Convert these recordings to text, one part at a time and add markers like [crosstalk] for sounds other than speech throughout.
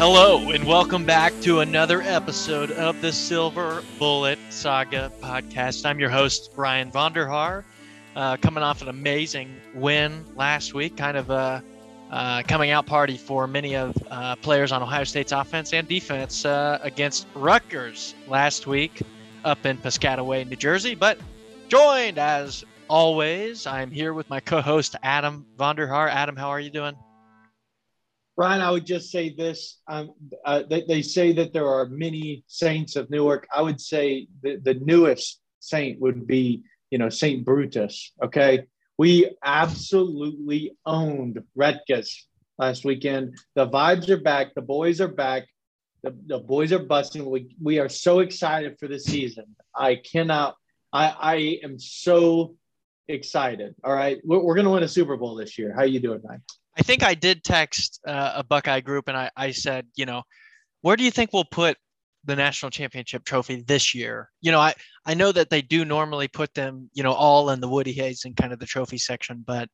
Hello, and welcome back to another episode of the Silver Bullet Saga podcast. I'm your host, Ryan Vonderhaar, uh, coming off an amazing win last week, kind of a uh, coming out party for many of uh, players on Ohio State's offense and defense uh, against Rutgers last week up in Piscataway, New Jersey. But joined as always, I'm here with my co-host Adam Vonderhaar. Adam, how are you doing? Ryan, I would just say this: um, uh, they, they, say that there are many saints of Newark. I would say the, the newest saint would be, you know, Saint Brutus. Okay, we absolutely owned Rutgers last weekend. The vibes are back. The boys are back. The, the boys are busting. We, we are so excited for the season. I cannot. I I am so excited. All right, we're, we're going to win a Super Bowl this year. How you doing, man? I think I did text uh, a Buckeye group and I, I said, you know, where do you think we'll put the national championship trophy this year? You know, I, I know that they do normally put them, you know, all in the Woody Hayes and kind of the trophy section, but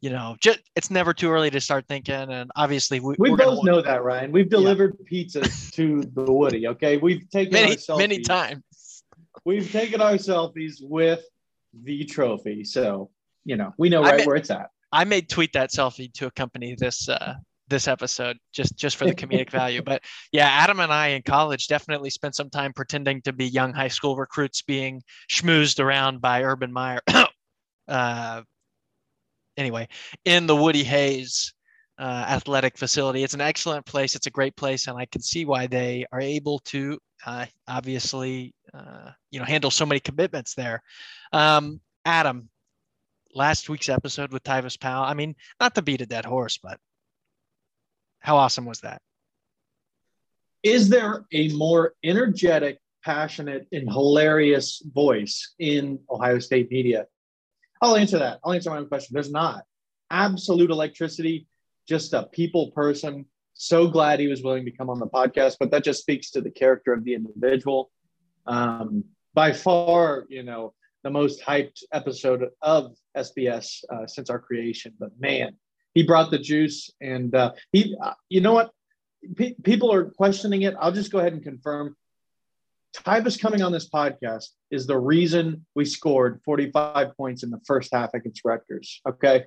you know, just it's never too early to start thinking. And obviously, we, we both know that, Ryan. We've delivered yeah. pizzas to the Woody. Okay, we've taken many many times. We've taken our selfies with the trophy, so you know we know right where it's at. I may tweet that selfie to accompany this uh, this episode just just for the comedic [laughs] value. But yeah, Adam and I in college definitely spent some time pretending to be young high school recruits being schmoozed around by Urban Meyer. [coughs] uh, anyway, in the Woody Hayes uh, athletic facility, it's an excellent place. It's a great place, and I can see why they are able to uh, obviously uh, you know handle so many commitments there. Um, Adam, last week's episode with Tyvis Powell. I mean, not to beat a dead horse, but how awesome was that? Is there a more energetic, passionate, and hilarious voice in Ohio State media? I'll answer that. I'll answer my own question. There's not. Absolute electricity, just a people person. So glad he was willing to come on the podcast, but that just speaks to the character of the individual. Um, by far, you know, the most hyped episode of SBS uh, since our creation. But man, he brought the juice, and uh, he, uh, you know what? P- people are questioning it. I'll just go ahead and confirm. Tyvis coming on this podcast is the reason we scored 45 points in the first half against Rutgers. Okay.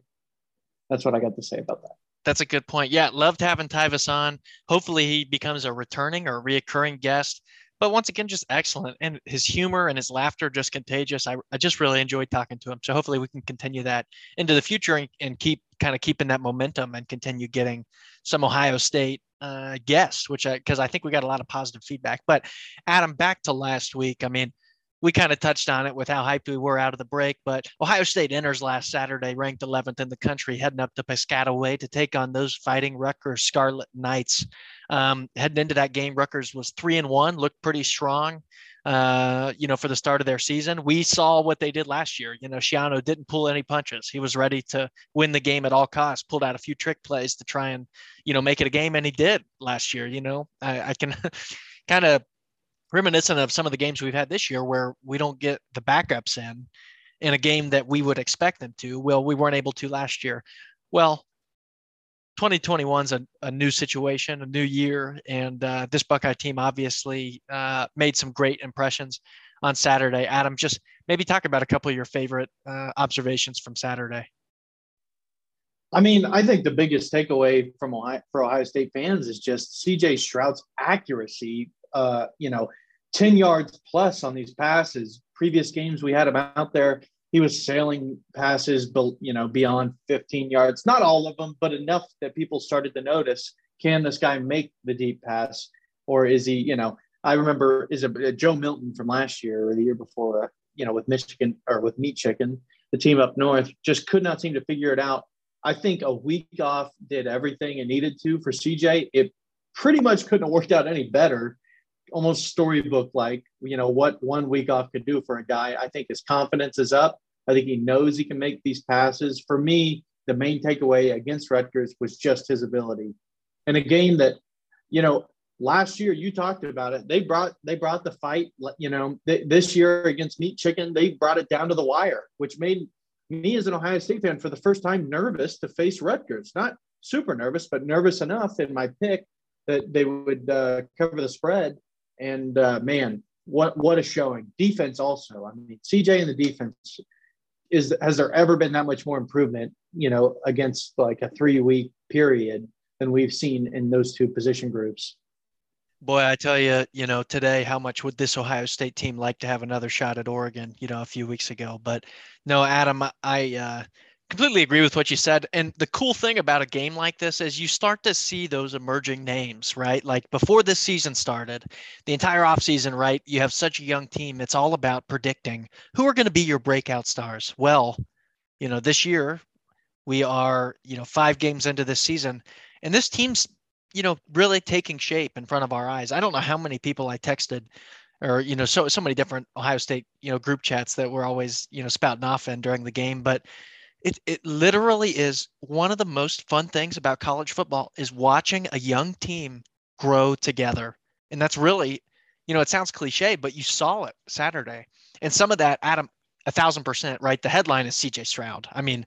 That's what I got to say about that. That's a good point. Yeah, loved having Tyvis on. Hopefully, he becomes a returning or reoccurring guest but once again, just excellent. And his humor and his laughter just contagious. I, I just really enjoyed talking to him. So hopefully we can continue that into the future and, and keep kind of keeping that momentum and continue getting some Ohio State uh, guests, which I, because I think we got a lot of positive feedback. But Adam, back to last week. I mean, we kind of touched on it with how hyped we were out of the break, but Ohio State enters last Saturday, ranked 11th in the country, heading up to Piscataway to take on those fighting Rutgers Scarlet Knights. Um, heading into that game, Rutgers was three and one, looked pretty strong. Uh, you know, for the start of their season, we saw what they did last year. You know, Schiano didn't pull any punches. He was ready to win the game at all costs. Pulled out a few trick plays to try and, you know, make it a game, and he did last year. You know, I, I can [laughs] kind of reminiscent of some of the games we've had this year where we don't get the backups in in a game that we would expect them to. Well, we weren't able to last year. Well, 2021 is a, a new situation, a new year, and uh, this Buckeye team obviously uh, made some great impressions on Saturday. Adam, just maybe talk about a couple of your favorite uh, observations from Saturday. I mean, I think the biggest takeaway from Ohio, for Ohio State fans is just CJ Stroud's accuracy uh, you know, 10 yards plus on these passes. Previous games we had him out there, he was sailing passes, you know, beyond 15 yards. Not all of them, but enough that people started to notice. Can this guy make the deep pass, or is he? You know, I remember is it uh, Joe Milton from last year or the year before? Uh, you know, with Michigan or with Meat Chicken, the team up north just could not seem to figure it out. I think a week off did everything it needed to for CJ. It pretty much couldn't have worked out any better almost storybook like, you know, what one week off could do for a guy. I think his confidence is up. I think he knows he can make these passes. For me, the main takeaway against Rutgers was just his ability. In a game that, you know, last year you talked about it. They brought they brought the fight. You know, th- this year against Meat Chicken, they brought it down to the wire, which made me as an Ohio State fan for the first time nervous to face Rutgers. Not super nervous, but nervous enough in my pick that they would uh, cover the spread. And uh, man, what what a showing! Defense also. I mean, CJ and the defense is has there ever been that much more improvement? You know, against like a three week period than we've seen in those two position groups. Boy, I tell you, you know, today, how much would this Ohio State team like to have another shot at Oregon, you know, a few weeks ago? But no, Adam, I uh, completely agree with what you said. And the cool thing about a game like this is you start to see those emerging names, right? Like before this season started, the entire offseason, right? You have such a young team. It's all about predicting who are going to be your breakout stars. Well, you know, this year we are, you know, five games into this season, and this team's, you know, really taking shape in front of our eyes. I don't know how many people I texted or you know so so many different ohio state you know group chats that were always you know spouting off in during the game but it it literally is one of the most fun things about college football is watching a young team grow together. And that's really, you know, it sounds cliche, but you saw it Saturday. And some of that, Adam, a thousand percent, right? The headline is CJ Stroud. I mean,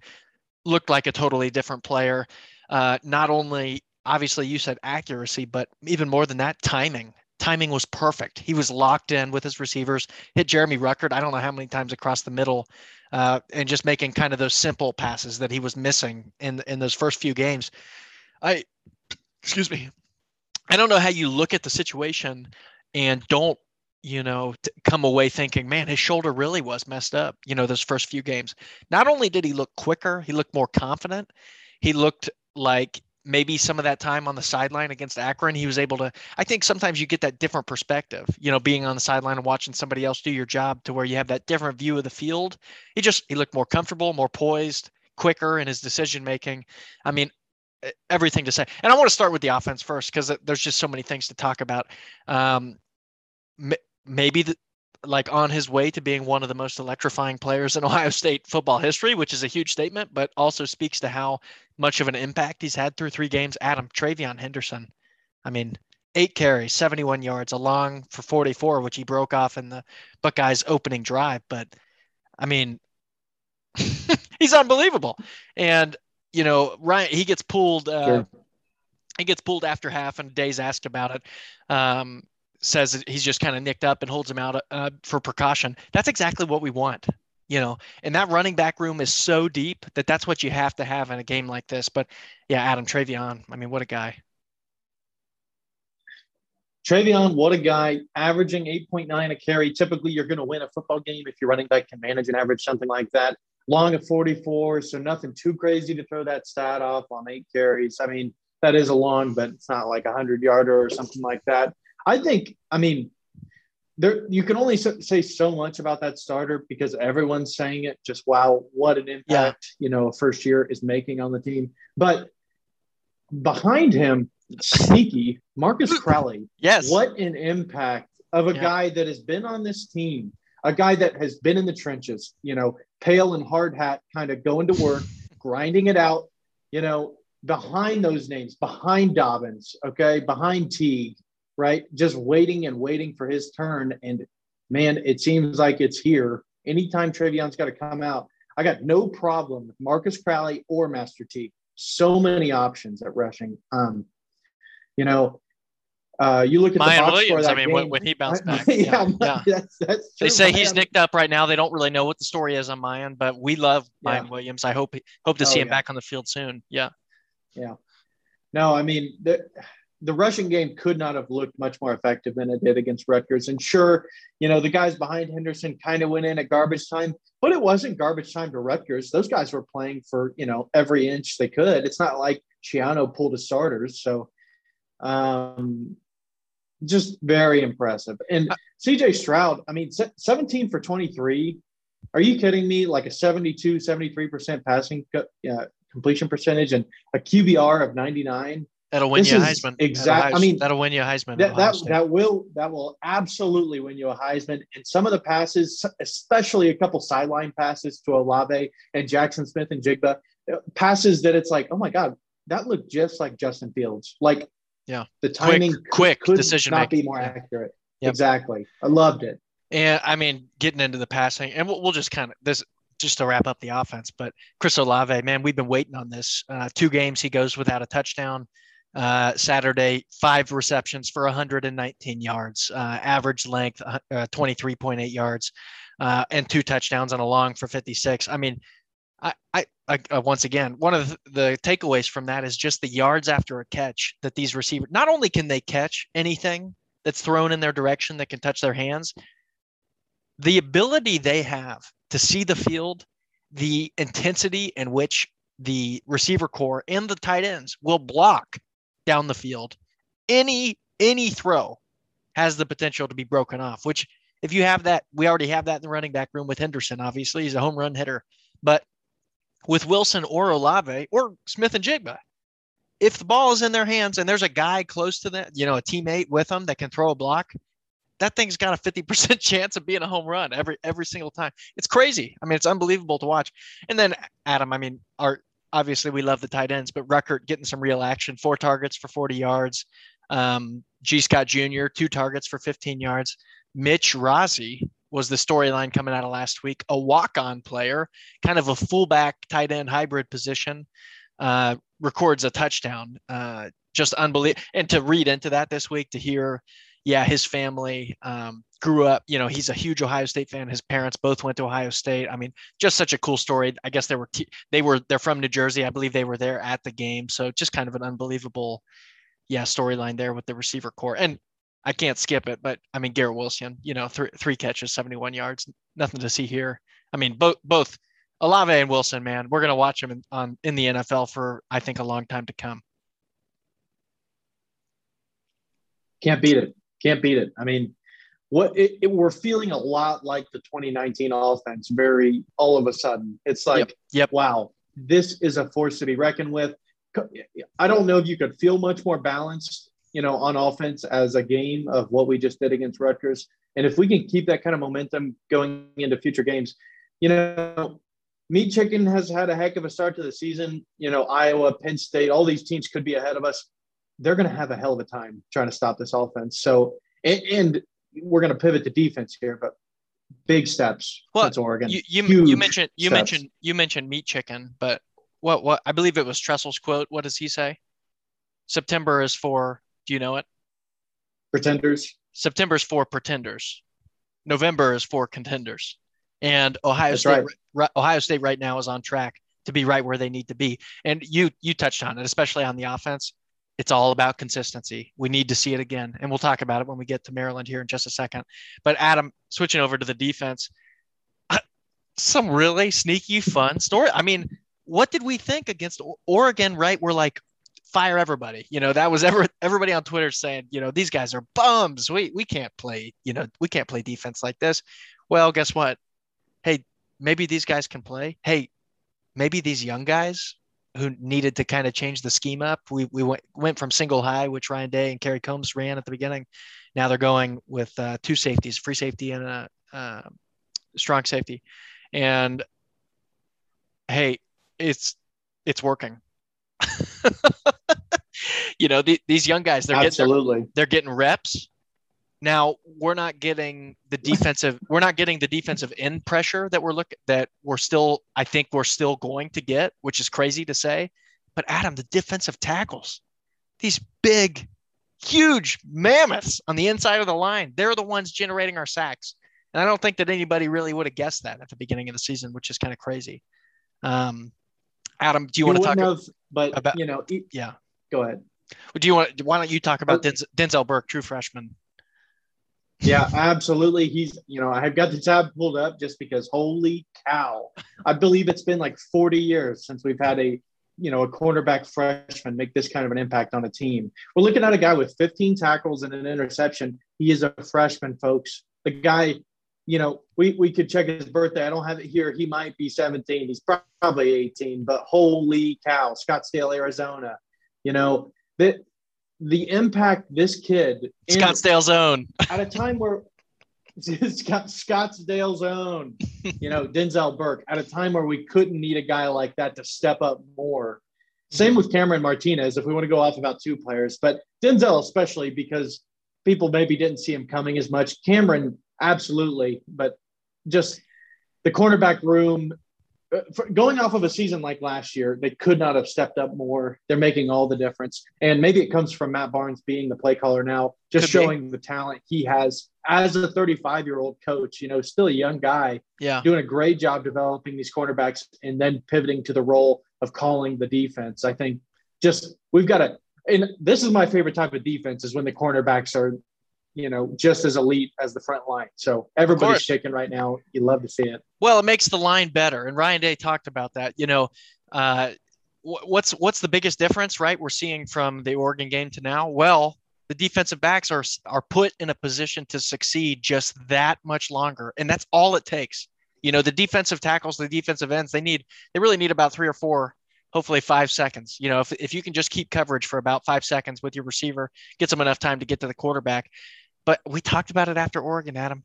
looked like a totally different player. Uh, not only obviously you said accuracy, but even more than that, timing timing was perfect. He was locked in with his receivers, hit Jeremy Ruckert. I don't know how many times across the middle, uh, and just making kind of those simple passes that he was missing in in those first few games. I, excuse me, I don't know how you look at the situation and don't you know come away thinking man his shoulder really was messed up you know those first few games. Not only did he look quicker he looked more confident. He looked like maybe some of that time on the sideline against Akron, he was able to. I think sometimes you get that different perspective, you know, being on the sideline and watching somebody else do your job to where you have that different view of the field. He just, he looked more comfortable, more poised, quicker in his decision making. I mean, everything to say. And I want to start with the offense first because there's just so many things to talk about. Um, maybe the, like on his way to being one of the most electrifying players in [laughs] Ohio State football history, which is a huge statement, but also speaks to how much of an impact he's had through three games. Adam TreVeyon Henderson, I mean, eight carries, 71 yards, a long for 44, which he broke off in the Buckeyes opening drive. But I mean, [laughs] he's unbelievable. And, you know, Ryan, he gets pulled. Uh, sure. He gets pulled after half, and Days asked about it. Um, says he's just kind of nicked up and holds him out uh, for precaution. That's exactly what we want, you know. And that running back room is so deep that that's what you have to have in a game like this. But yeah, Adam TreVeyon, I mean, what a guy. TreVeyon, what a guy, averaging 8.9 a carry. Typically, you're going to win a football game if your running back can manage and average something like that. Long of 44, so nothing too crazy to throw that stat off on eight carries. I mean, that is a long, but it's not like a 100 yarder or something like that. I think, I mean, there you can only say so much about that starter because everyone's saying it. Just wow, what an impact yeah. you know first year is making on the team. But behind him, sneaky Marcus Crowley. yes, what an impact of a yeah. guy that has been on this team, a guy that has been in the trenches. You know, pale and hard hat, kind of going to work, [laughs] grinding it out. You know, behind those names, behind Dobbins, okay, behind Teague, right? Just waiting and waiting for his turn. And man, it seems like it's here. Anytime TreVeyon's got to come out, I got no problem with Marcus Crowley or Master T. So many options at rushing. Um, you know, uh, you look at Miyan the box Williams. I mean, game, when, he bounced [laughs] back, yeah, yeah. That's, that's they say he's nicked up right now. They don't really know what the story is on Miyan, but we love yeah. Williams. I hope hope to oh, see him yeah. back on the field soon. Yeah, yeah. No, I mean, the, the rushing game could not have looked much more effective than it did against Rutgers. And sure, you know, the guys behind Henderson kind of went in at garbage time, but it wasn't garbage time to Rutgers. Those guys were playing for, you know, every inch they could. It's not like Schiano pulled his starters. So um, just very impressive. And CJ Stroud, I mean, 17 for 23. Are you kidding me? Like a 72, 73% passing uh, completion percentage and a QBR of 99. That'll win this you a Heisman. Exactly. I mean, that'll win you a Heisman. That, that, that will that will absolutely win you a Heisman. And some of the passes, especially a couple sideline passes to Olave and Jaxon Smith and uh, passes that it's like, oh my god, that looked just like Justin Fields. Like, yeah, the timing, quick, quick decision, not be more accurate. Yep. Exactly. I loved it. And I mean, getting into the passing, and we'll, we'll just kind of this just to wrap up the offense. But Chris Olave, man, we've been waiting on this. Uh, two games he goes without a touchdown Uh, Saturday, five receptions for 119 yards, uh, average length uh, 23.8 yards, uh, and two touchdowns on a long for 56. I mean, I, I, I uh, once again, one of the takeaways from that is just the yards after a catch that these receivers. Not only can they catch anything that's thrown in their direction that can touch their hands, the ability they have to see the field, the intensity in which the receiver core and the tight ends will block down the field. Any any throw has the potential to be broken off, which if you have that, we already have that in the running back room with Henderson, obviously. He's a home run hitter. But with Wilson or Olave or Smith-Njigba, if the ball is in their hands and there's a guy close to them, you know, a teammate with them that can throw a block, that thing's got a 50% [laughs] chance of being a home run every every single time. It's crazy. I mean, it's unbelievable to watch. And then Adam, I mean, our obviously we love the tight ends, but Ruckert getting some real action, four targets for 40 yards. Um, Gee Scott Jr., two targets for 15 yards. Mitch Rossi was the storyline coming out of last week, a walk-on player, kind of a fullback tight end hybrid position, uh, records a touchdown. Uh, just unbelievable. And to read into that this week, to hear, yeah, his family um, grew up, you know, he's a huge Ohio State fan. His parents both went to Ohio State. I mean, just such a cool story. I guess they were t- they were they're from New Jersey. I believe they were there at the game. So just kind of an unbelievable, yeah, storyline there with the receiver core. And I can't skip it, but I mean Garrett Wilson, you know, three three catches, 71 yards, nothing to see here. I mean, both both Olave and Wilson, man, we're gonna watch them in, on in the NFL for I think a long time to come. Can't beat it. Can't beat it. I mean, what it, it, we're feeling a lot like the 2019 offense very all of a sudden. It's like yep, yep. wow this is a force to be reckoned with. I don't know if you could feel much more balanced you know on offense as a game of what we just did against rutgers. And if we can keep that kind of momentum going into future games you know meat chicken has had a heck of a start to the season. You know iowa penn state all these teams could be ahead of us they're going to have a hell of a time trying to stop this offense so and, and we're going to pivot to defense here, but big steps well, since Oregon. You, you, you mentioned you steps. mentioned you mentioned meat chicken, but what what I believe it was Tressel's quote. What does he say? September is for. Do you know it? Pretenders. September is for pretenders. November is for contenders. And Ohio That's State right. Ohio State right now is on track to be right where they need to be. And you you touched on it, especially on the offense it's all about consistency. We need to see it again. And we'll talk about it when we get to Maryland here in just a second. But Adam, switching over to the defense, [clears throat] some really sneaky, fun story. I mean, what did we think against Oregon, right? We're like, fire everybody. You know, that was ever everybody on Twitter saying, you know, these guys are bums. We we can't play, you know, we can't play defense like this. Well, guess what? Hey, maybe these guys can play. Hey, maybe these young guys who needed to kind of change the scheme up. We, we went, went from single high, which Ryan Day and Kerry Coombs ran at the beginning. Now they're going with uh, two safeties, free safety and a uh, strong safety. And hey, it's it's working. [laughs] you know, the, these young guys, they're Absolutely. getting they're getting reps. Now we're not getting the defensive we're not getting the defensive end pressure that we're looking that we're still I think we're still going to get, which is crazy to say. But Adam, the defensive tackles, these big, huge mammoths on the inside of the line, they're the ones generating our sacks. And I don't think that anybody really would have guessed that at the beginning of the season, which is kind of crazy. Um, Adam, do you, you want to talk have, but about? You know, yeah. Go ahead. Do you want? Why don't you talk about Denzel, Denzel Burke, true freshman? Yeah, absolutely. He's, you know, I've got the tab pulled up just because holy cow. I believe it's been like 40 years since we've had a, you know, a cornerback freshman make this kind of an impact on a team. We're looking at a guy with 15 tackles and an interception. He is a freshman, folks. The guy, you know, we, we could check his birthday. I don't have it here. He might be 17. He's probably 18, but holy cow, Scottsdale, Arizona. You know, that the impact this kid Scottsdale zone at a time where [laughs] Scottsdale's own, you know, Denzel Burke at a time where we couldn't need a guy like that to step up more. Same with Cameron Martinez, if we want to go off about two players, but Denzel especially because people maybe didn't see him coming as much. Cameron, absolutely, but just the cornerback room Uh, going off of a season like last year, they could not have stepped up more. They're making all the difference. And maybe it comes from Matt Barnes being the play caller now, just could showing be. the talent he has as a 35 year old coach, you know, still a young guy, yeah, doing a great job developing these cornerbacks and then pivoting to the role of calling the defense. I think just we've got to, and this is my favorite type of defense is when the cornerbacks are you know, just as elite as the front line. So everybody's shaking right now. You love to see it. Well, it makes the line better, and Ryan Day talked about that. You know, uh, what's what's the biggest difference, right? We're seeing from the Oregon game to now. Well, the defensive backs are are put in a position to succeed just that much longer, and that's all it takes. You know, the defensive tackles, the defensive ends, they need they really need about three or four hopefully five seconds. You know, if, if you can just keep coverage for about five seconds with your receiver, gets them enough time to get to the quarterback, but we talked about it after Oregon, Adam.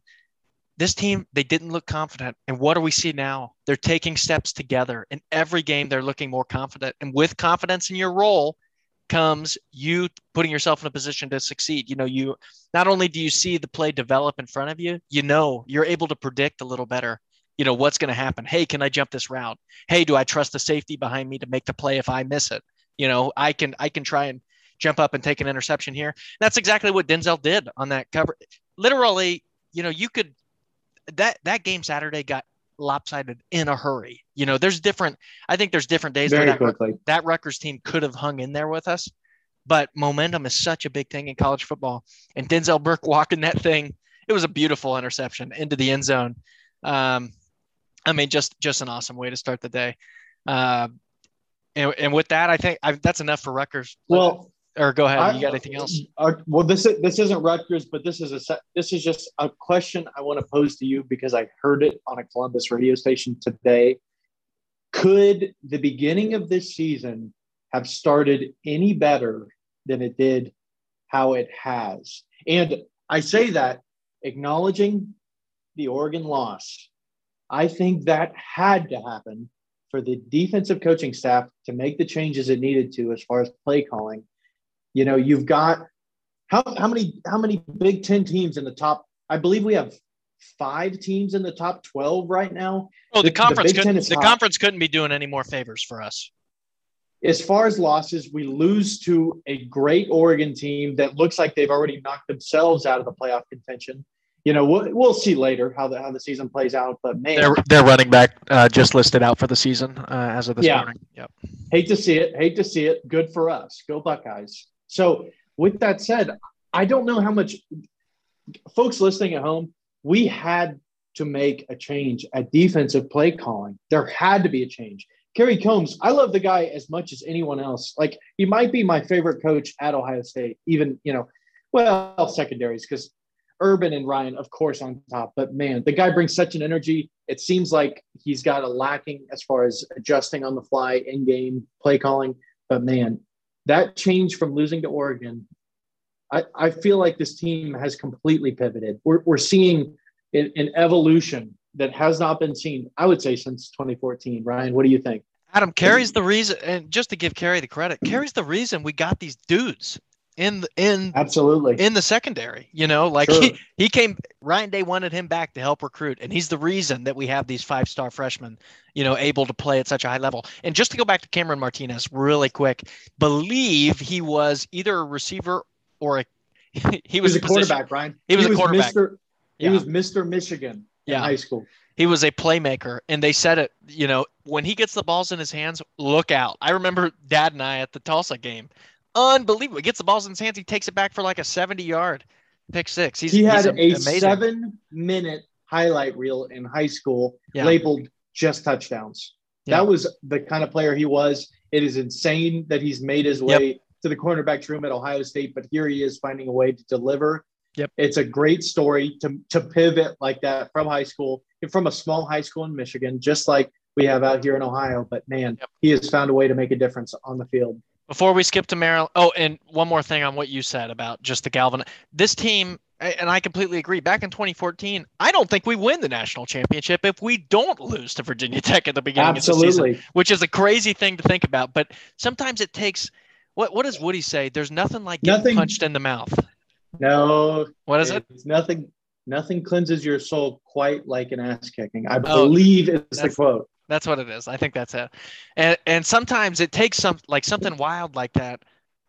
This team, they didn't look confident. And what do we see now? They're taking steps together. In every game, they're looking more confident. And with confidence in your role comes you putting yourself in a position to succeed. You know, you not only do you see the play develop in front of you, you know, you're able to predict a little better you know what's going to happen hey can i jump this route hey do i trust the safety behind me to make the play if i miss it you know i can i can try and jump up and take an interception here. That's exactly what Denzel did on that cover. Literally, you know, you could that that game Saturday got lopsided in a hurry. You know, there's different. I think there's different days Very where that, that Rutgers team could have hung in there with us, but momentum is such a big thing in college football. And Denzel Burke [laughs] walking that thing, it was a beautiful interception into the end zone. Um, I mean, just just an awesome way to start the day. Uh, and, and with that, I think I've, that's enough for Rutgers. Well, or go ahead. you got anything else? Uh, well, this is, this isn't Rutgers, but this is a this is just a question I want to pose to you because I heard it on a Columbus radio station today. Could the beginning of this season have started any better than it did how it has? And I say that acknowledging the Oregon loss. I think that had to happen for the defensive coaching staff to make the changes it needed to as far as play calling you know, you've got how, how many how many Big Ten teams in the top? I believe we have five teams in the top twelve right now. Oh, the, the conference the couldn't the conference couldn't be doing any more favors for us. As far as losses, we lose to a great Oregon team that looks like they've already knocked themselves out of the playoff contention. You know, we'll, we'll see later how the how the season plays out. But man, they're they're running back uh, just listed out for the season uh, as of this yeah. morning. Yep. Hate to see it. Hate to see it. Good for us. Go Buckeyes. So, with that said, I don't know how much folks listening at home, we had to make a change at defensive play calling. There had to be a change. Kerry Coombs, I love the guy as much as anyone else. Like he might be my favorite coach at Ohio State, even, you know, well, secondaries, because Urban and Ryan, of course, on top. But man, the guy brings such an energy. It seems like he's got a lacking as far as adjusting on the fly in game play calling. But man, that change from losing to Oregon, I, I feel like this team has completely pivoted. We're, we're seeing an, an evolution that has not been seen, I would say, since 2014. Ryan, what do you think? Adam Kerry's the reason, and just to give Kerry the credit, Kerry's the reason we got these dudes in in absolutely in the secondary. You know, like sure. he, he came. Ryan Day wanted him back to help recruit, and he's the reason that we have these five star freshmen. You know, able to play at such a high level. And just to go back to Cameron Martinez, really quick, believe he was either a receiver or a [laughs] he was, he was a, a quarterback. Ryan, he was, he was a quarterback. Mr. He was Mr. Michigan in yeah. high school. He was a playmaker, and they said it. You know, when he gets the balls in his hands, look out. I remember Dad and I at the Tulsa game unbelievable. He gets the balls in his hands. He takes it back for like a 70 yard pick six. He's, he had he's a amazing. seven minute highlight reel in high school yeah. labeled just touchdowns. Yeah. That was the kind of player he was. It is insane that he's made his way yep. to the cornerback's room at Ohio State, but here he is finding a way to deliver. Yep. It's a great story to, to pivot like that from high school, from a small high school in Michigan, just like we have out here in Ohio. But man, yep. he has found a way to make a difference on the field. Before we skip to Maryland, oh, and one more thing on what you said about just the Galvin. This team, and I completely agree. Back in 2014, I don't think we win the national championship if we don't lose to Virginia Tech at the beginning Absolutely. of the season, which is a crazy thing to think about. But sometimes it takes. What what does Woody say? There's nothing like getting nothing, punched in the mouth. No. What is it? It's nothing. Nothing cleanses your soul quite like an ass kicking. I oh, believe it's the quote. That's what it is. I think that's it. And and sometimes it takes some like something wild like that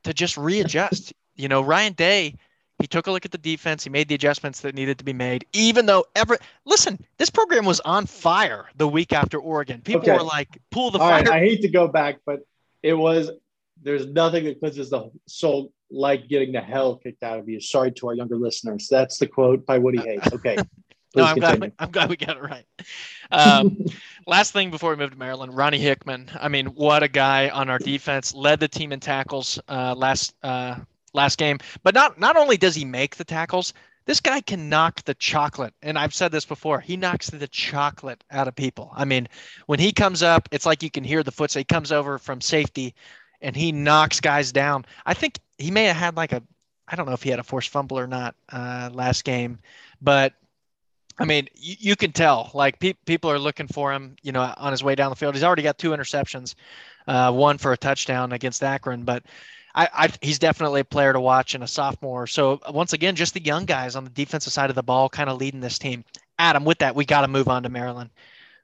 to just readjust. you know, Ryan Day, he took a look at the defense. He made the adjustments that needed to be made. Even though ever listen, this program was on fire the week after Oregon. People okay. were like, "Pull the All fire." Right, I hate to go back, but it was. There's nothing that causes the soul like getting the hell kicked out of you. Sorry to our younger listeners. That's the quote by Woody Hayes. Okay. [laughs] no, I'm glad, I'm glad we got it right. Um, [laughs] last thing before we move to Maryland, Ronnie Hickman. I mean, what a guy on our defense. Led the team in tackles uh, last uh, last game. But not not only does he make the tackles, this guy can knock the chocolate. And I've said this before. He knocks the chocolate out of people. I mean, when he comes up, it's like you can hear the foot. He comes over from safety and he knocks guys down. I think he may have had like a I don't know if he had a forced fumble or not uh, last game, but I mean, you, you can tell like pe- people are looking for him, you know, on his way down the field. He's already got two interceptions, uh, one for a touchdown against Akron, but I, I, he's definitely a player to watch and a sophomore. So once again, just the young guys on the defensive side of the ball, kind of leading this team. Adam, with that, we got to move on to Maryland.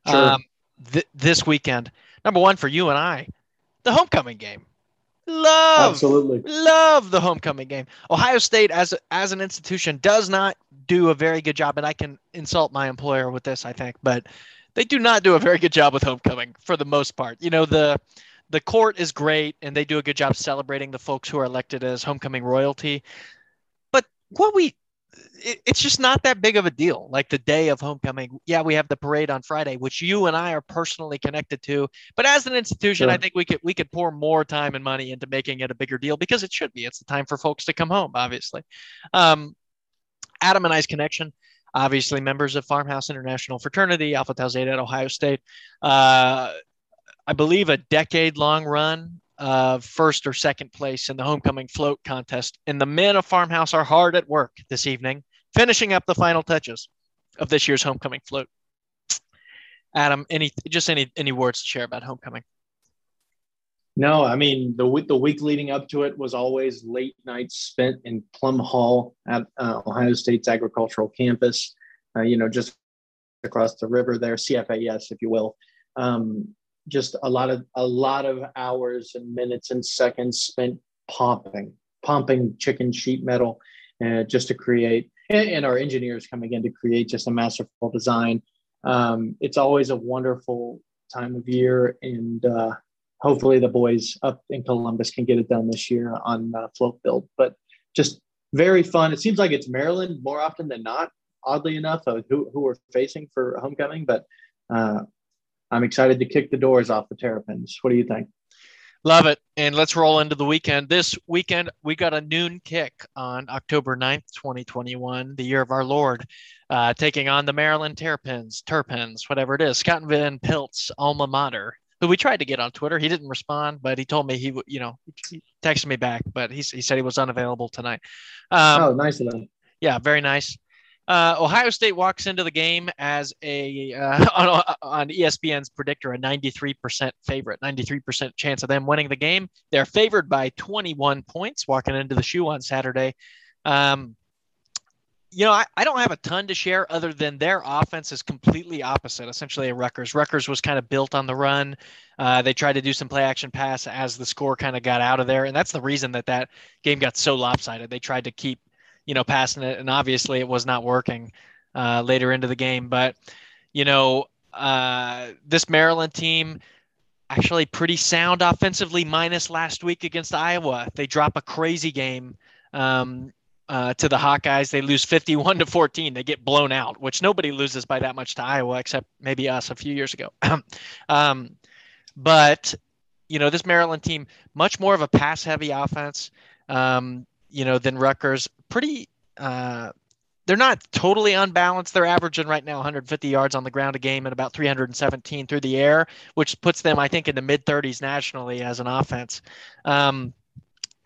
Sure. Um, th- this weekend, number one for you and I, the homecoming game. Love, absolutely love the homecoming game. Ohio State, as as an institution, does not do a very good job, and I can insult my employer with this, I think, but they do not do a very good job with homecoming for the most part. You know the the court is great, and they do a good job celebrating the folks who are elected as homecoming royalty. But what we it, it's just not that big of a deal. Like the day of homecoming, yeah, we have the parade on Friday, which you and I are personally connected to. But as an institution, sure. I think we could we could pour more time and money into making it a bigger deal because it should be. It's the time for folks to come home, obviously. Um, Adam and I's connection, obviously members of Farmhouse International Fraternity, Alpha Tau Zeta at Ohio State. Uh, I believe a decade long run uh, first or second place in the homecoming float contest. And the men of Farmhouse are hard at work this evening, finishing up the final touches of this year's homecoming float. Adam, any just any any words to share about homecoming? No, I mean the week the week leading up to it was always late nights spent in Plumb Hall at uh, Ohio State's agricultural campus. Uh, you know, just across the river there, CFAES, if you will. Um, just a lot of a lot of hours and minutes and seconds spent pumping pumping chicken sheet metal uh, just to create and, and, our engineers coming in to create just a masterful design um, it's always a wonderful time of year and uh, hopefully the boys up in columbus can get it done this year on uh, float build but just very fun it seems like it's maryland more often than not oddly enough who, who we're facing for homecoming but uh, I'm excited to kick the doors off the Terrapins. What do you think? Love it. And let's roll into the weekend. This weekend, we got a noon kick on October 9th, 2021, the year of our Lord, uh, taking on the Maryland Terrapins, Terrapins, whatever it is, Scott Van Pelt's alma mater, who we tried to get on Twitter. He didn't respond, but he told me he would, you know, he texted me back, but he, he said he was unavailable tonight. Um, oh, nice of him. Yeah, very nice. Uh, Ohio State walks into the game as a uh, [laughs] on, on, ESPN's predictor a 93% favorite, 93% chance of them winning the game. They're favored by 21 points walking into the shoe on Saturday. Um, you know, I, I don't have a ton to share other than their offense is completely opposite, essentially a Rutgers. Rutgers was kind of built on the run. Uh, they tried to do some play action pass as the score kind of got out of there, and that's the reason that that game got so lopsided. They tried to keep you know, passing it, and obviously it was not working uh, later into the game. But you know, uh, this Maryland team actually pretty sound offensively, minus last week against Iowa. They drop a crazy game um, uh, to the Hawkeyes. They lose 51 to 14. They get blown out, which nobody loses by that much to Iowa except maybe us a few years ago. [clears throat] um, but you know, this Maryland team much more of a pass-heavy offense. Um, you know, than Rutgers. Pretty, uh, they're not totally unbalanced. They're averaging right now 150 yards on the ground a game and about 317 through the air, which puts them, I think, in the mid 30s nationally as an offense. Um,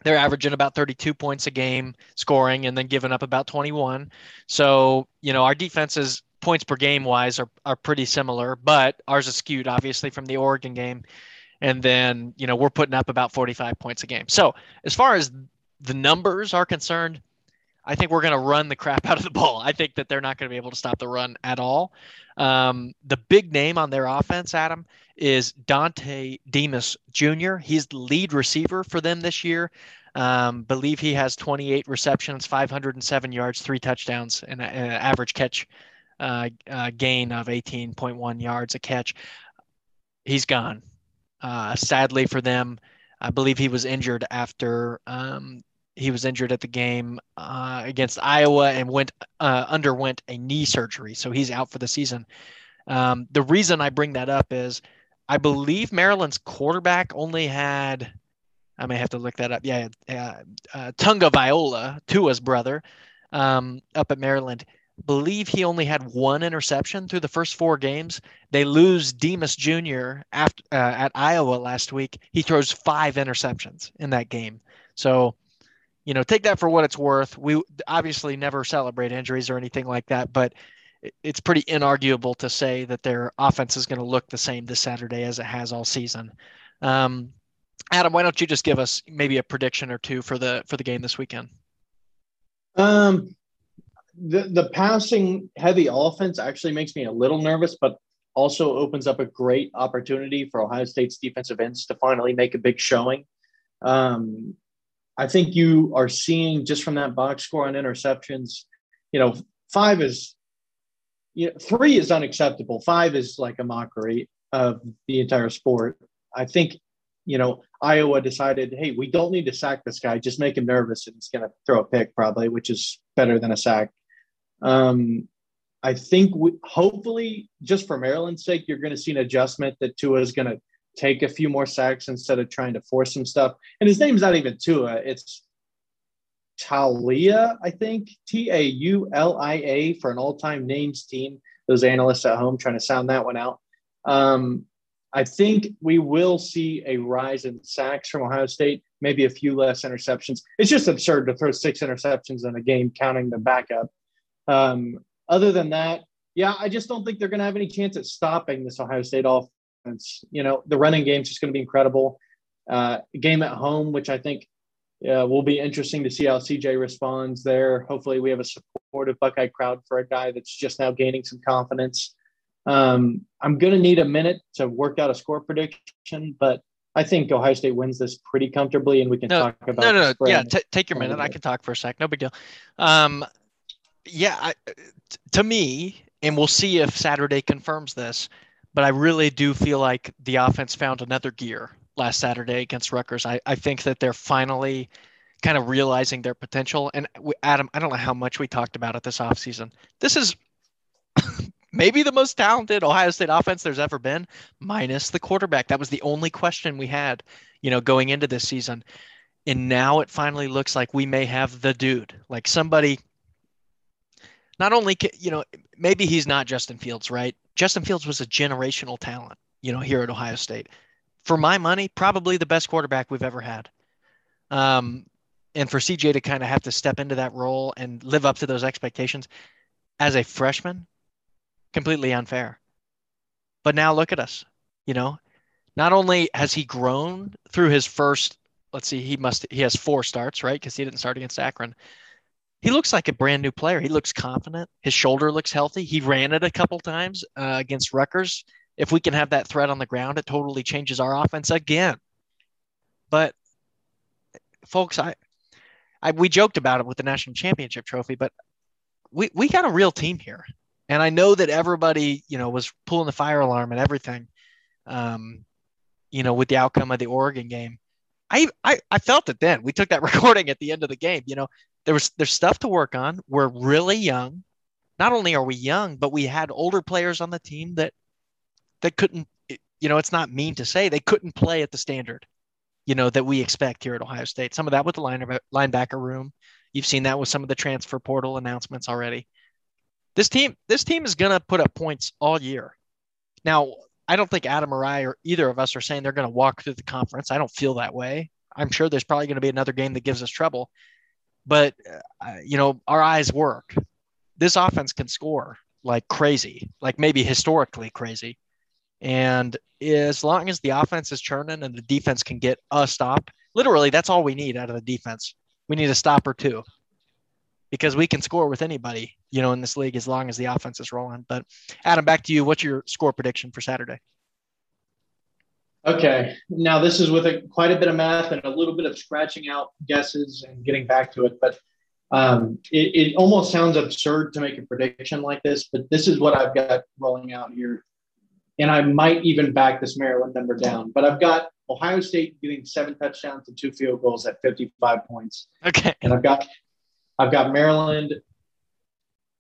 they're averaging about 32 points a game scoring and then giving up about 21. So, you know, our defenses points per game wise are, are pretty similar, but ours is skewed obviously from the Oregon game. And then, you know, we're putting up about 45 points a game. So as far as the numbers are concerned, I think we're going to run the crap [laughs] out of the ball. I think that they're not going to be able to stop the run at all. Um, the big name on their offense, Adam, is Dontay Demus Jr. He's the lead receiver for them this year. Um, believe he has 28 receptions, 507 yards, three touchdowns, and an average catch uh, uh, gain of 18.1 yards a catch. He's gone. Uh, sadly for them, I believe he was injured after um, he was injured at the game uh, against Iowa and went uh, underwent a knee surgery, so he's out for the season. Um, the reason I bring that up is I believe Maryland's quarterback only had I may have to look that up. Yeah, uh, uh, Tagovailoa, Tua's brother, um, up at Maryland. Believe he only had one interception through the first four games. They lose Demus Jr. after uh, at Iowa last week. He throws five interceptions in that game. So, you know, take that for what it's worth. We obviously never celebrate injuries or anything like that, but it's pretty inarguable to say that their offense is going to look the same this Saturday as it has all season. Um, Adam, why don't you just give us maybe a prediction or two for the for the game this weekend? Um, the the passing heavy offense actually makes me a little nervous, but also opens up a great opportunity for Ohio State's defensive ends to finally make a big showing. Um, I think you are seeing just from that box score on interceptions, you know, five is, you know, three is unacceptable. Five is like a mockery of the entire sport. I think you know, Iowa decided, hey, we don't need to sack this guy, just make him nervous, and he's going to throw a pick probably, which is better than a sack. Um, I think we, hopefully, just for Maryland's sake, you're going to see an adjustment that Tua is going to take a few more sacks instead of trying to force some stuff. And his name's not even Tua; it's Taulia, I think, T A U L I A for an all-time names team. Those analysts at home trying to sound that one out. Um, I think we will see a rise in sacks from Ohio State, maybe a few less interceptions. It's just absurd to throw six interceptions in a game, counting the backup. Um, other than that, yeah, I just don't think they're going to have any chance at stopping this Ohio State offense. You know, the running game is just going to be incredible. Uh, game at home, which I think uh, will be interesting to see how CJ responds there. Hopefully, we have a supportive Buckeye crowd for a guy that's just now gaining some confidence. Um, I'm going to need a minute to work out a score prediction, but I think Ohio State wins this pretty comfortably, and we can no, talk about. No, no, no. Yeah, t- take your minute. I can talk for a sec. No big deal. Um, yeah, I, t- to me, and we'll see if Saturday confirms this, but I really do feel like the offense found another gear last Saturday against Rutgers. I, I think that they're finally kind of realizing their potential. And Adam, I don't know how much we talked about it this offseason. This is maybe the most talented Ohio State offense there's ever been, minus the quarterback. That was the only question we had, you know, going into this season. And now it finally looks like we may have the dude, like somebody. Not only, you know, maybe he's not Justin Fields, right? Justin Fields was a generational talent, you know, here at Ohio State. For my money, probably the best quarterback we've ever had. Um, and for CJ to kind of have to step into that role and live up to those expectations as a freshman, completely unfair. But now look at us. You know, not only has he grown through his first, let's see, he must he has four starts, right? Because he didn't start against Akron. He looks like a brand new player. He looks confident. His shoulder looks healthy. He ran it a couple times uh, against Rutgers. If we can have that threat on the ground, it totally changes our offense again. But folks, I, I we joked about it with the national championship trophy, but we we got a real team here. And I know that everybody, you know, was pulling the fire alarm and everything, um, you know, with the outcome of the Oregon game. I, I I felt it then. We took that [laughs] recording at the end of the game. You know, there was there's stuff to work on. We're really young. Not only are we young, but we had older players on the team that that couldn't. You know, it's not mean to say they couldn't play at the standard, you know, that we expect here at Ohio State. Some of that with the linebacker room. You've seen that with some of the transfer portal announcements already. This team, this team is going to put up points all year. Now, I don't think Adam or I or either of us are saying they're going to walk through the conference. I don't feel that way. I'm sure there's probably going to be another game that gives us trouble, but uh, you know, our eyes work. This offense can score like crazy, like maybe historically crazy. And as long as the offense is churning and the defense can get a stop, literally, that's all we need out of the defense. We need a stop or two. Because we can score with anybody, you know, in this league as long as the offense is rolling. But Adam, back to you. What's your score prediction for Saturday? Okay. Now this is with a, quite a bit of math and a little bit of scratching out guesses and getting back to it. But um, it, it almost sounds absurd to make a prediction like this, but this is what I've got rolling out here. And I might even back this Maryland number down, but I've got Ohio State getting seven touchdowns and two field goals at 55 points. Okay. And I've got I've got Maryland.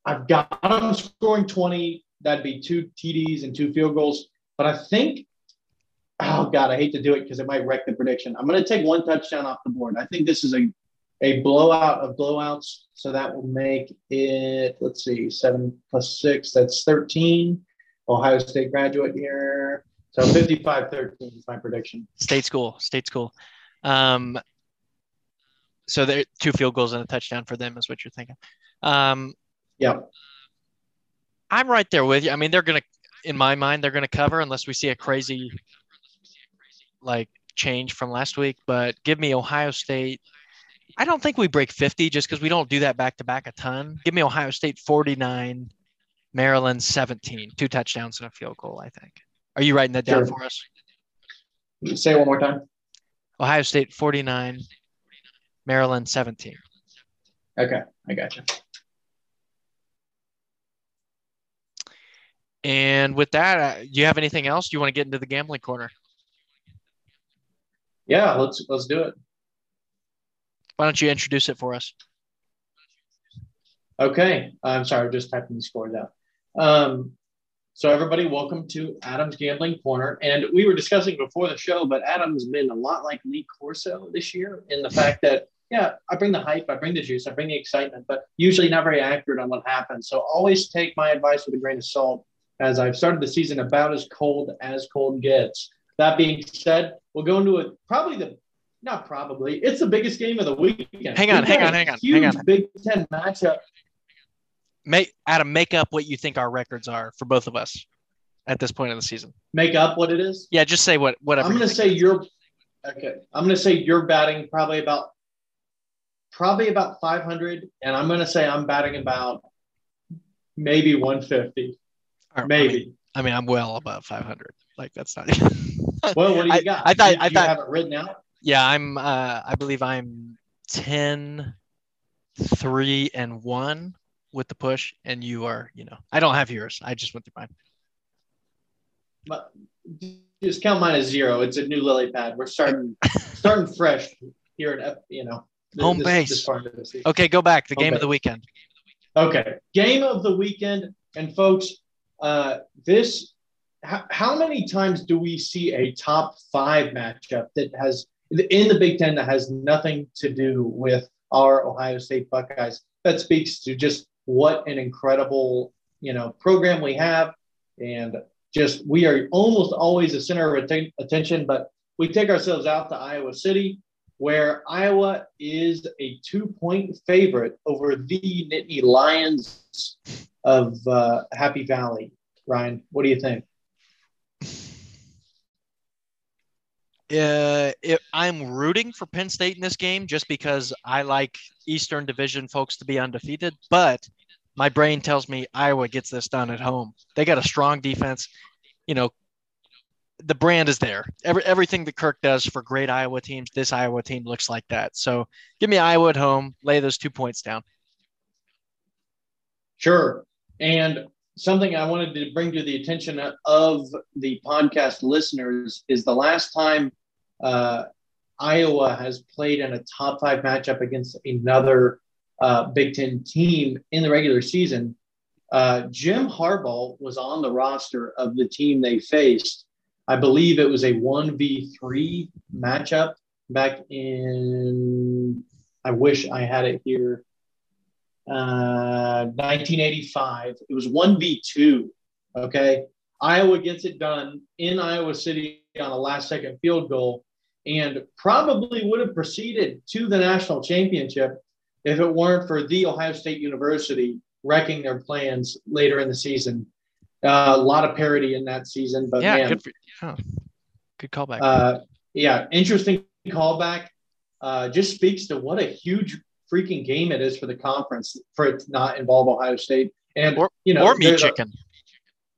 I've got them scoring 20. That'd be two TDs and two field goals. But I think oh god, I hate to do it because it might wreck the prediction. I'm going to take one touchdown off the board. I think this is a a blowout of blowouts, so that will make it. Let's see, seven plus six, that's 13. Ohio State graduate here. So 55-13 is my prediction. State school, state school. Um, so there two field goals and a touchdown for them is what you're thinking. Um, yeah, I'm right there with you. I mean, they're gonna, in my mind, they're gonna cover unless we see a crazy like change from last week, but give me Ohio State. I don't think we break 50 just because we don't do that back to back a ton. Give me Ohio State 49, Maryland 17, two touchdowns and a field goal, I think. Are you writing that down sure. for us? Say it one more time. Ohio State 49, Maryland 17. Okay, I got you. And with that, uh, do you have anything else? Do you want to get into the gambling corner? Yeah, let's let's do it. Why don't you introduce it for us? Okay, I'm sorry, just typing the scores out. Um, so everybody, welcome to Adam's Gambling Corner. And we were discussing before the show, but Adam's been a lot like Lee Corso this year in the fact that, yeah, I bring the hype, I bring the juice, I bring the excitement, but usually not very accurate on what happens. So always take my advice with a grain of salt as I've started the season about as cold as cold gets. That being said, we'll go into it. Probably the not probably. It's the biggest game of the weekend. Hang on, hang on, hang on, hang on. Big Ten matchup. Make Adam, make up what you think our records are for both of us at this point of the season. Make up what it is. Yeah, just say what whatever. I'm going to say you're okay. I'm going to say you're batting probably about probably about 500, and I'm going to say I'm batting about maybe 150. maybe. I mean, I mean, I'm well above 500. Like that's not. Even... [laughs] well, what do you got? I, I thought you, I thought have it written out. Yeah, I'm. Uh, I believe I'm 10, 3, and one with the push, and you are. You know, I don't have yours. I just went through mine. But just count mine as zero. It's a new lily pad. We're starting [laughs] starting fresh here at you know home this, base. This okay, go back. The home game base. of the weekend. Okay, game of the weekend, and folks, uh, this how, how many times do we see a top five matchup that has in the Big Ten that has nothing to do with our Ohio State Buckeyes? That speaks to just what an incredible you know program we have, and just we are almost always the center of att- attention. But we take ourselves out to Iowa City, where Iowa is a two-point favorite over the Nittany Lions of uh, Happy Valley. Ryan, what do you think? Uh, it, I'm rooting for Penn State in this game just because I like Eastern Division folks to be undefeated, but my brain tells me Iowa gets this done at home. They got a strong defense. You know, the brand is there. Every, everything that Kirk does for great Iowa teams, this Iowa team looks like that. So give me Iowa at home, lay those two points down. Sure. And something I wanted to bring to the attention of the podcast listeners is the last time uh, Iowa has played in a top five matchup against another uh, Big Ten team in the regular season. Uh, Jim Harbaugh was on the roster of the team they faced. I believe it was a 1v3 matchup back in, I wish I had it here, 1985. Uh, it was 1v2. Okay. Iowa gets it done in Iowa City on a last second field goal and probably would have proceeded to the national championship if it weren't for the Ohio State University wrecking their plans later in the season. Uh, a lot of parity in that season, but yeah, man, good, for, oh, good callback. Uh, yeah, interesting callback. Uh, just speaks to what a huge freaking game it is for the conference for it to not involve Ohio State and or, you know or meat chicken.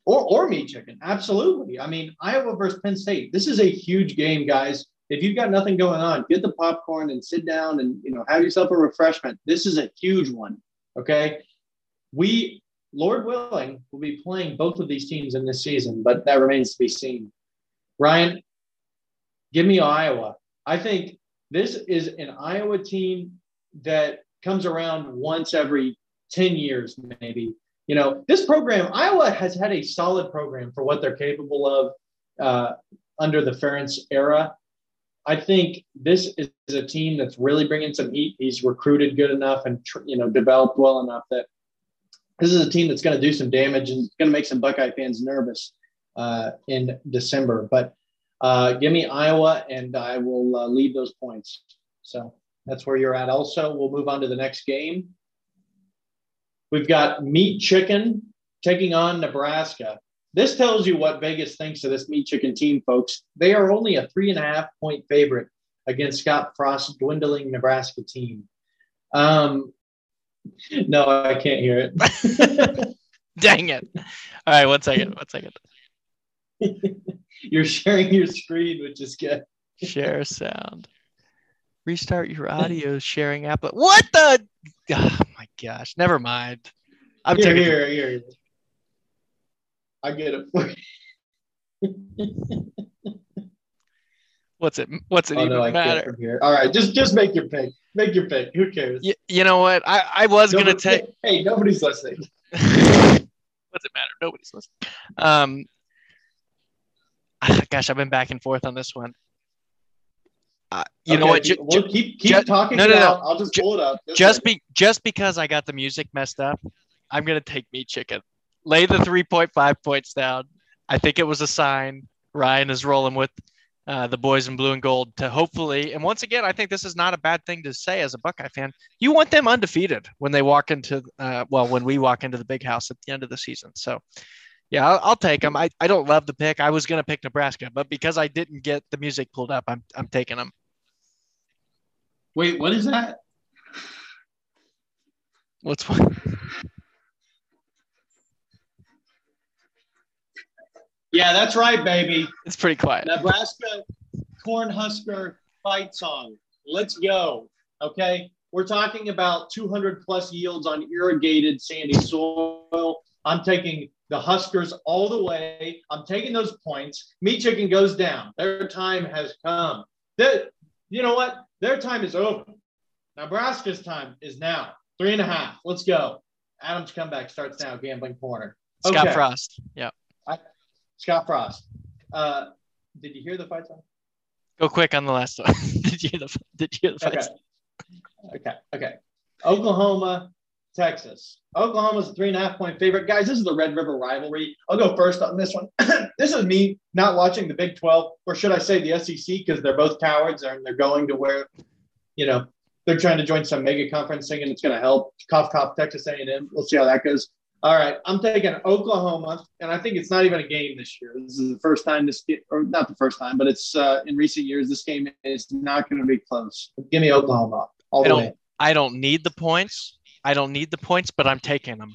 Or or meat chicken. Absolutely. I mean, Iowa versus Penn State. This is a huge game, guys. If you've got nothing going on, get the popcorn and sit down and you know have yourself a refreshment. This is a huge one. Okay. We, Lord willing, will be playing both of these teams in this season, but that remains to be seen. Ryan, give me Iowa. I think this is an Iowa team that comes around once every 10 years, maybe. You know, this program, Iowa has had a solid program for what they're capable of uh, under the Ferentz era. I think this is a team that's really bringing some heat. He's recruited good enough and you know developed well enough that this is a team that's going to do some damage and going to make some Buckeye fans nervous uh, in December. But uh, give me Iowa, and I will uh, lead those points. So that's where you're at. Also, we'll move on to the next game. We've got Meat Chicken taking on Nebraska. This tells you what Vegas thinks of this Meat Chicken team, folks. They are only a three and a half point favorite against Scott Frost's dwindling Nebraska team. Um, no, I can't hear it. [laughs] Dang it. All right, one second. One second. [laughs] You're sharing your screen, which is good. Share sound. Restart your audio sharing app. What the? [sighs] Oh my gosh. Never mind. I'm here, taking here, here. I get it for [laughs] you. What's it? What's it oh, even no, matter? Here. All right, just just make your pick. Make your pick. Who cares? You, you know what? I, I was Nobody, gonna take. Hey, nobody's listening. [laughs] What's it matter? Nobody's listening. Um, [sighs] gosh, I've been back and forth on this one. Uh, you okay, know what? Ju- we'll keep keep ju- talking. No, no, no. I'll just pull it up. Just, just be just because I got the music messed up, I'm gonna take meat chicken. Lay the three point five points down. I think it was a sign. Ryan is rolling with uh, the boys in blue and gold to hopefully. And once again, I think this is not a bad thing to say as a Buckeye fan. You want them undefeated when they walk into, uh, well, when we walk into the big house at the end of the season. So, yeah, I'll, I'll take them. I, I don't love the pick. I was going to pick Nebraska, but because I didn't get the music pulled up, I'm, I'm taking them. Wait, what is that? What's what? Yeah, that's right, baby. It's pretty quiet. Nebraska Cornhusker fight song. Let's go. Okay. We're talking about 200 plus yields on irrigated sandy soil. I'm taking the Huskers all the way. I'm taking those points. Meat chicken goes down. Their time has come. That you know what? Their time is over. Nebraska's time is now. Three and a half. Let's go. Adams comeback starts now. Gambling corner. Okay. Scott Frost. Yeah. Scott Frost. Uh, did you hear the fight song? Go quick on the last one. [laughs] did you hear the Did you hear the fight okay. Song? Okay. Okay. Oklahoma, Texas. Oklahoma's a three and a half point favorite. Guys, this is the Red River rivalry. I'll go first on this one. [clears throat] this is me not watching the Big 12, or should I say the SEC, because they're both cowards and they're going to where, you know, they're trying to join some mega conference thing and it's going to help. Cough, cough, Texas A&M. We'll see how that goes. All right, I'm taking Oklahoma, and I think it's not even a game this year. This is the first time this, or not the first time, but it's uh, in recent years. This game is not going to be close. Give me Oklahoma all the I way. I don't need the points. I don't need the points, but I'm taking them.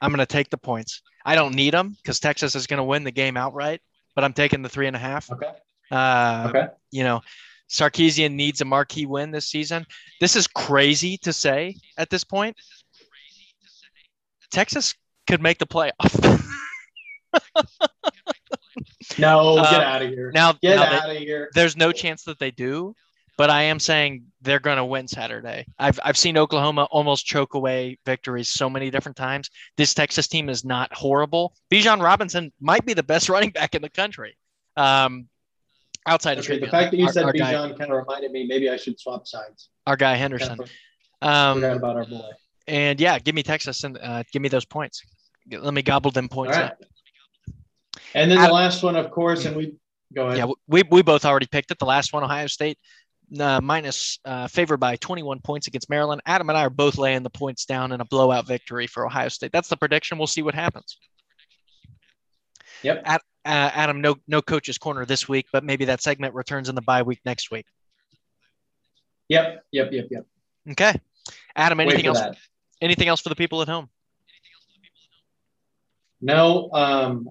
I'm going to take the points. I don't need them because Texas is going to win the game outright, but I'm taking the three and a half. Okay. Uh, okay. You know, Sarkisian needs a marquee win this season. This is crazy to say at this point, Texas could make the playoff. [laughs] no, get uh, out of here. Now, get now out of here. There's no chance that they do, but I am saying they're going to win Saturday. I've I've seen Oklahoma almost choke away victories so many different times. This Texas team is not horrible. Bijan Robinson might be the best [laughs] running back in the country. Um, outside okay, of the fact that you our, said Bijan kind of reminded me maybe I should swap sides. Our guy Henderson. Um, forgot about our boy. And yeah, give me Texas and uh, give me those points. Let me gobble them points right. up. And then the last one, of course, and we go ahead. Yeah, we, we both already picked it. The last one, Ohio State, uh, minus uh, favored by 21 points against Maryland. Adam and I are both laying the points down in a blowout victory for Ohio State. That's the prediction. We'll see what happens. Yep. At, uh, Adam, no no coach's corner this week, but maybe that segment returns in the bye week next week. Yep. Yep. Yep. Yep. Okay. Adam, anything else? That. Anything else for the people at home? No, um,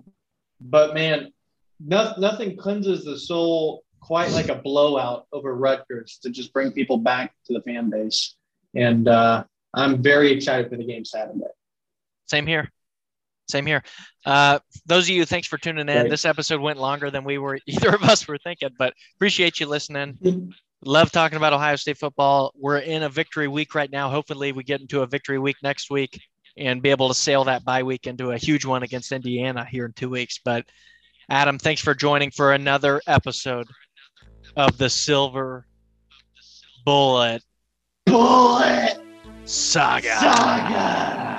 but man, no, nothing cleanses the soul quite like a blowout over Rutgers to just bring people back to the fan base. And uh, I'm very excited for the game Saturday. Same here. Same here. Uh, those of you, thanks for tuning in. Great. This episode went longer than we were [laughs] either of us were thinking, but appreciate you listening. Love talking about Ohio State football. We're in a victory week right now. Hopefully, we get into a victory week next week and be able to sail that bye week into a huge one against Indiana here in two weeks. But Adam, thanks for joining for another episode of the Silver Bullet Bullet Saga. Saga.